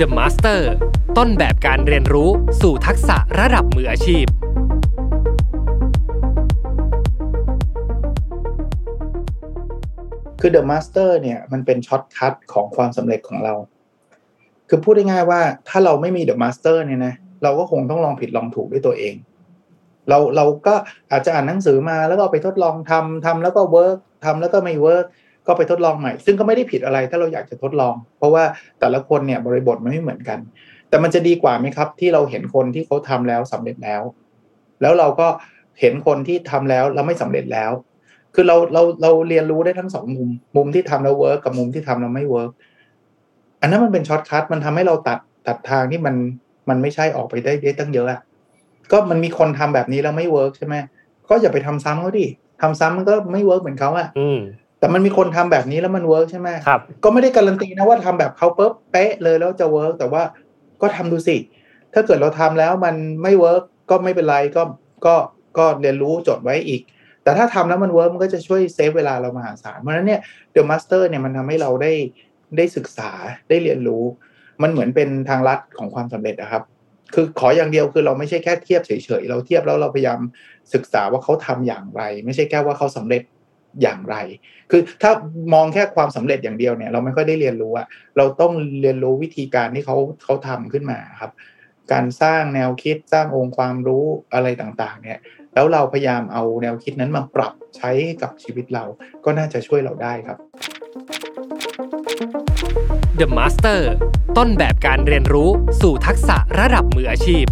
The Master ต้นแบบการเรียนรู้สู่ทักษะระดับมืออาชีพ คือ The Master เนี่ยมันเป็น shortcut ของความสำเร็จของเรา คือพูดได้ง่ายว่าถ้าเราไม่มี The Master เนี่ยนะเราก็คงต้องลองผิดลองถูกด้วยตัวเอง เราเราก็อาจจะอ่านหนังสือมาแล้วก็ไปทดลองทำทำแล้วก็ work ทำแล้วก็ไม่ work ก็ไปทดลองใหม่ ซึ่งก็ไม่ได้ผิดอะไรถ้าเราอยากจะทดลอง เพราะว่าแต่ละคนเนี่ยบริบทมันไม่เหมือนกัน แต่มันจะดีกว่าไหมครับ ที่เราเห็นคนที่เขาทำแล้วสำเร็จแล้ว แล้วเราก็เห็นคนที่ทำแล้วแล้วไม่สำเร็จแล้ว คือเราเราเราเรียนรู้ได้ทั้งสองมุม มุมที่ทำแล้ว work กับมุมที่ทำแล้วไม่ work อันนั้นมันเป็น shortcut มันทำให้เราตัดตัดทางที่มันมันไม่ใช่ออกไปได้ได้ตั้งเยอะอะก็มันมีคนทำแบบนี้แล้วไม่ work ใช่ไหมก็อย่าไปทำซ้ำเขาดิทำซ้ำมันก็ไม่ work เหมือนเขาอะ แต่มันมีคนทำแบบนี้แล้วมัน work ใช่ไหมครับ ก็ไม่ได้การันตีนะว่าทำแบบเขาปุ๊บเป๊ะเลยแล้วจะ work แต่ว่าก็ทำดูสิ ถ้าเกิดเราทำแล้วมันไม่ work ก็ไม่เป็นไรก็ก็ก็เรียนรู้จดไว้อีก แต่ถ้าทำแล้วมัน work มันก็จะช่วย save เวลาเรามหาศาลเพราะฉะนั้นเนี่ย The Master เนี่ยมันทำให้เราได้ได้ศึกษาได้เรียนรู้ มันเหมือนเป็นทางลัดของความสำเร็จนะครับ คือขออย่างเดียวคือเราไม่ใช่แค่เทียบเฉยๆเราเทียบแล้วเราพยายามศึกษาว่าเขาทำอย่างไร ไม่ใช่แค่ว่าเขาสำเร็จ อย่างไร คือถ้ามองแค่ความสำเร็จอย่างเดียวเนี่ย เราไม่ค่อยได้เรียนรู้อะเราต้องเรียนรู้วิธีการที่เขาเขาทำขึ้นมาครับ การสร้างแนวคิดสร้างองค์ความรู้อะไรต่างๆ เนี่ย แล้วเราพยายามเอาแนวคิดนั้นมาปรับใช้กับชีวิตเราก็น่าจะช่วยเราได้ครับ The Master ต้นแบบการเรียนรู้สู่ทักษะระดับมืออาชีพ